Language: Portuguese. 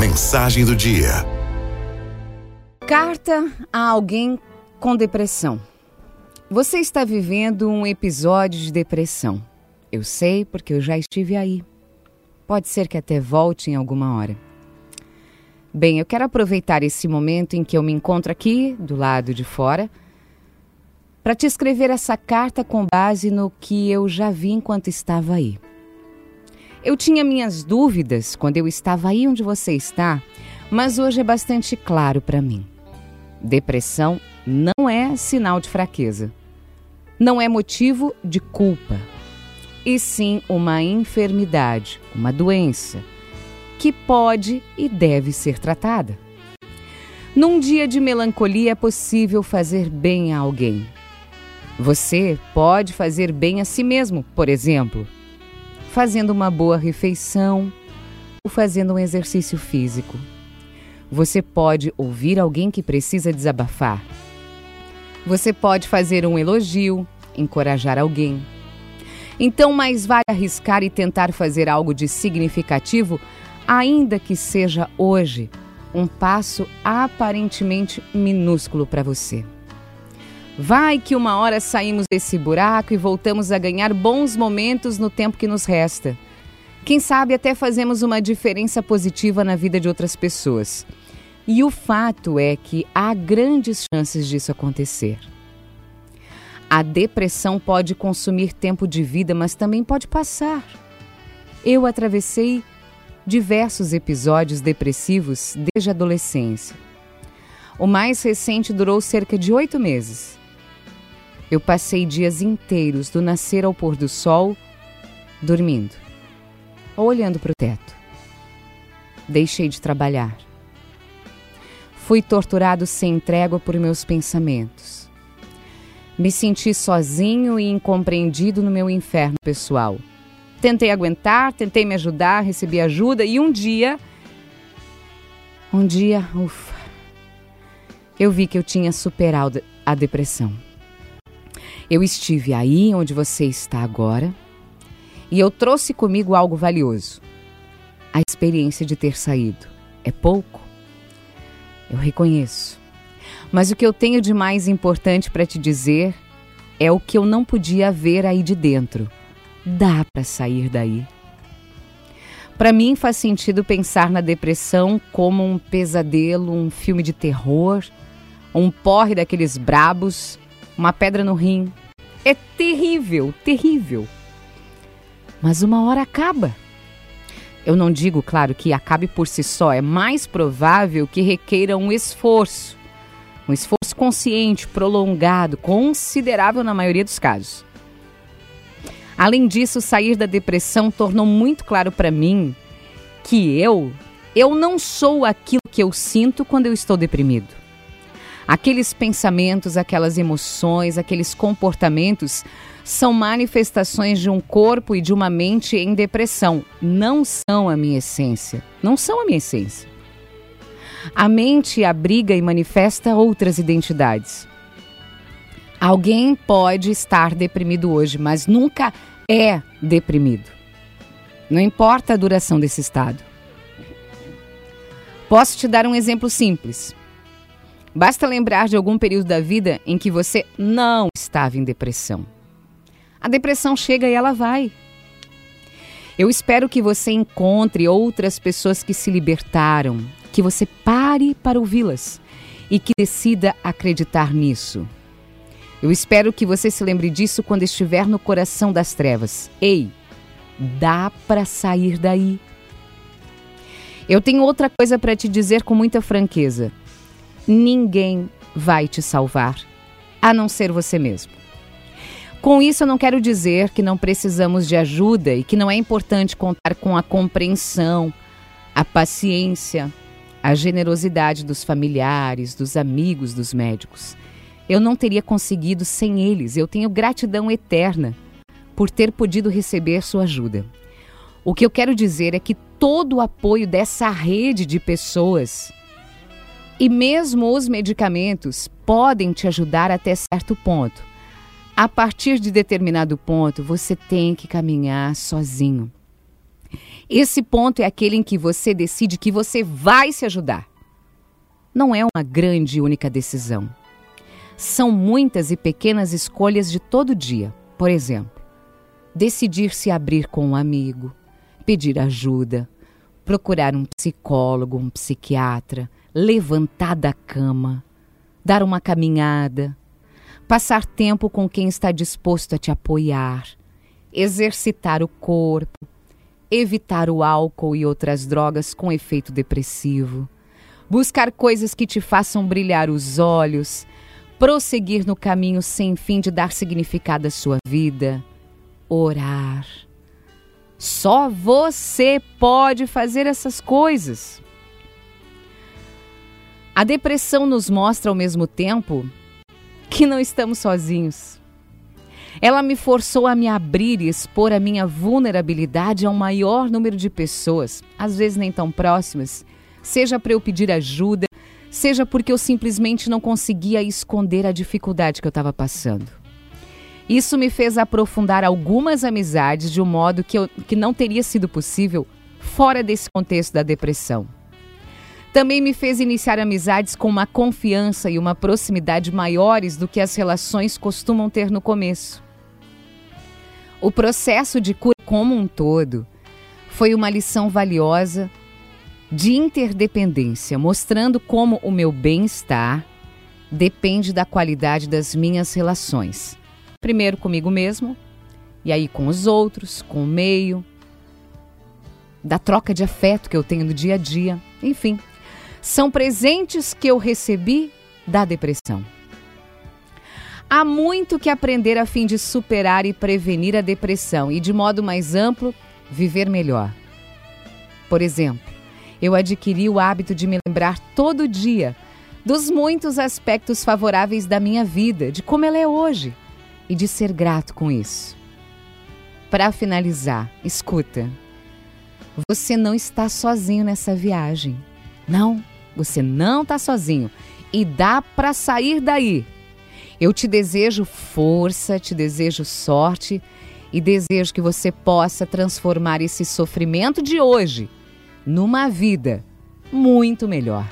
Mensagem do dia. Carta a alguém com depressão. Você está vivendo um episódio de depressão. Eu sei porque eu já estive aí. Pode ser que até volte em alguma hora. Bem, eu quero aproveitar esse momento em que eu me encontro aqui, do lado de fora, para te escrever essa carta com base no que eu já vi enquanto estava aí. Eu tinha minhas dúvidas quando eu estava aí onde você está, mas hoje é bastante claro para mim. Depressão não é sinal de fraqueza. Não é motivo de culpa. E sim uma enfermidade, uma doença, que pode e deve ser tratada. Num dia de melancolia é possível fazer bem a alguém. Você pode fazer bem a si mesmo, por exemplo fazendo uma boa refeição ou fazendo um exercício físico. Você pode ouvir alguém que precisa desabafar. Você pode fazer um elogio, encorajar alguém. Então, mais vale arriscar e tentar fazer algo de significativo, ainda que seja hoje um passo aparentemente minúsculo para você. Vai que uma hora saímos desse buraco e voltamos a ganhar bons momentos no tempo que nos resta. Quem sabe até fazemos uma diferença positiva na vida de outras pessoas. E o fato é que há grandes chances disso acontecer. A depressão pode consumir tempo de vida, mas também pode passar. Eu atravessei diversos episódios depressivos desde a adolescência. O mais recente durou cerca de oito meses. Eu passei dias inteiros, do nascer ao pôr do sol, dormindo ou olhando para o teto. Deixei de trabalhar. Fui torturado sem trégua por meus pensamentos. Me senti sozinho e incompreendido no meu inferno pessoal. Tentei aguentar, tentei me ajudar, recebi ajuda e um dia. Um dia, ufa, eu vi que eu tinha superado a depressão. Eu estive aí onde você está agora e eu trouxe comigo algo valioso. A experiência de ter saído. É pouco? Eu reconheço. Mas o que eu tenho de mais importante para te dizer é o que eu não podia ver aí de dentro. Dá para sair daí. Para mim faz sentido pensar na depressão como um pesadelo, um filme de terror, um porre daqueles brabos, uma pedra no rim, é terrível, terrível. Mas uma hora acaba. Eu não digo, claro, que acabe por si só, é mais provável que requeira um esforço. Um esforço consciente, prolongado, considerável na maioria dos casos. Além disso, sair da depressão tornou muito claro para mim que eu, eu não sou aquilo que eu sinto quando eu estou deprimido. Aqueles pensamentos, aquelas emoções, aqueles comportamentos são manifestações de um corpo e de uma mente em depressão. Não são a minha essência. Não são a minha essência. A mente abriga e manifesta outras identidades. Alguém pode estar deprimido hoje, mas nunca é deprimido. Não importa a duração desse estado. Posso te dar um exemplo simples. Basta lembrar de algum período da vida em que você não estava em depressão. A depressão chega e ela vai. Eu espero que você encontre outras pessoas que se libertaram, que você pare para ouvi-las e que decida acreditar nisso. Eu espero que você se lembre disso quando estiver no coração das trevas. Ei, dá para sair daí. Eu tenho outra coisa para te dizer com muita franqueza ninguém vai te salvar, a não ser você mesmo. Com isso, eu não quero dizer que não precisamos de ajuda e que não é importante contar com a compreensão, a paciência, a generosidade dos familiares, dos amigos, dos médicos. Eu não teria conseguido sem eles. Eu tenho gratidão eterna por ter podido receber sua ajuda. O que eu quero dizer é que todo o apoio dessa rede de pessoas e mesmo os medicamentos podem te ajudar até certo ponto. A partir de determinado ponto, você tem que caminhar sozinho. Esse ponto é aquele em que você decide que você vai se ajudar. Não é uma grande e única decisão. São muitas e pequenas escolhas de todo dia. Por exemplo, decidir se abrir com um amigo, pedir ajuda, procurar um psicólogo, um psiquiatra, levantar da cama, dar uma caminhada, passar tempo com quem está disposto a te apoiar, exercitar o corpo, evitar o álcool e outras drogas com efeito depressivo, buscar coisas que te façam brilhar os olhos, prosseguir no caminho sem fim de dar significado à sua vida, orar. Só você pode fazer essas coisas. A depressão nos mostra ao mesmo tempo que não estamos sozinhos. Ela me forçou a me abrir e expor a minha vulnerabilidade a um maior número de pessoas, às vezes nem tão próximas, seja para eu pedir ajuda, seja porque eu simplesmente não conseguia esconder a dificuldade que eu estava passando. Isso me fez aprofundar algumas amizades de um modo que, eu, que não teria sido possível fora desse contexto da depressão. Também me fez iniciar amizades com uma confiança e uma proximidade maiores do que as relações costumam ter no começo. O processo de cura como um todo foi uma lição valiosa de interdependência, mostrando como o meu bem-estar depende da qualidade das minhas relações. Primeiro comigo mesmo, e aí com os outros, com o meio, da troca de afeto que eu tenho no dia a dia, enfim. São presentes que eu recebi da depressão. Há muito que aprender a fim de superar e prevenir a depressão e, de modo mais amplo, viver melhor. Por exemplo, eu adquiri o hábito de me lembrar todo dia dos muitos aspectos favoráveis da minha vida, de como ela é hoje, e de ser grato com isso. Para finalizar, escuta. Você não está sozinho nessa viagem. Não, você não está sozinho. E dá para sair daí. Eu te desejo força, te desejo sorte e desejo que você possa transformar esse sofrimento de hoje numa vida muito melhor.